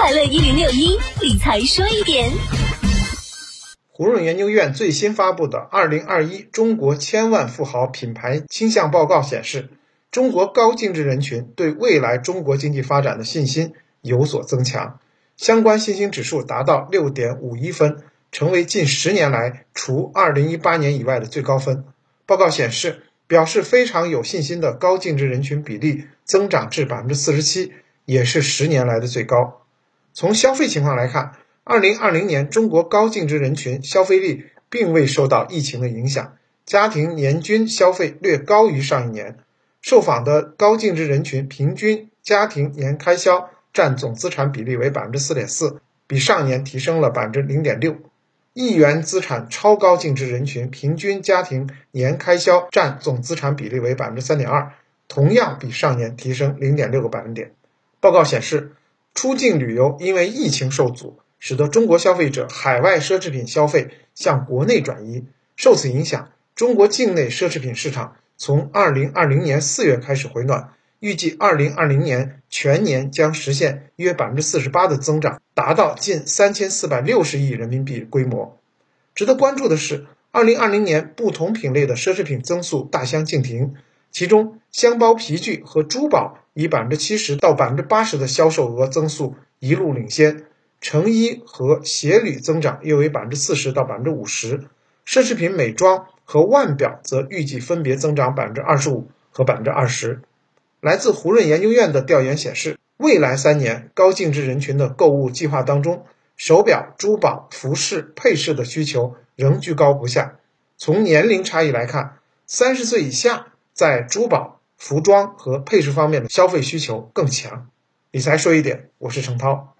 快乐一零六一理财说一点。胡润研究院最新发布的《二零二一中国千万富豪品牌倾向报告》显示，中国高净值人群对未来中国经济发展的信心有所增强，相关信心指数达到六点五一分，成为近十年来除二零一八年以外的最高分。报告显示，表示非常有信心的高净值人群比例增长至百分之四十七，也是十年来的最高。从消费情况来看，二零二零年，中国高净值人群消费力并未受到疫情的影响，家庭年均消费略高于上一年。受访的高净值人群平均家庭年开销占总资产比例为百分之四点四，比上年提升了百分之零点六。亿元资产超高净值人群平均家庭年开销占总资产比例为百分之三点二，同样比上年提升零点六个百分点。报告显示，出境旅游因为疫情受阻。使得中国消费者海外奢侈品消费向国内转移，受此影响，中国境内奢侈品市场从二零二零年四月开始回暖，预计二零二零年全年将实现约百分之四十八的增长，达到近三千四百六十亿人民币规模。值得关注的是，二零二零年不同品类的奢侈品增速大相径庭，其中箱包、皮具和珠宝以百分之七十到百分之八十的销售额增速一路领先。成衣和鞋履增长约为百分之四十到百分之五十，奢侈品美妆和腕表则预计分别增长百分之二十五和百分之二十。来自胡润研究院的调研显示，未来三年高净值人群的购物计划当中，手表、珠宝、服饰、配饰的需求仍居高不下。从年龄差异来看，三十岁以下在珠宝、服装和配饰方面的消费需求更强。理财说一点，我是程涛。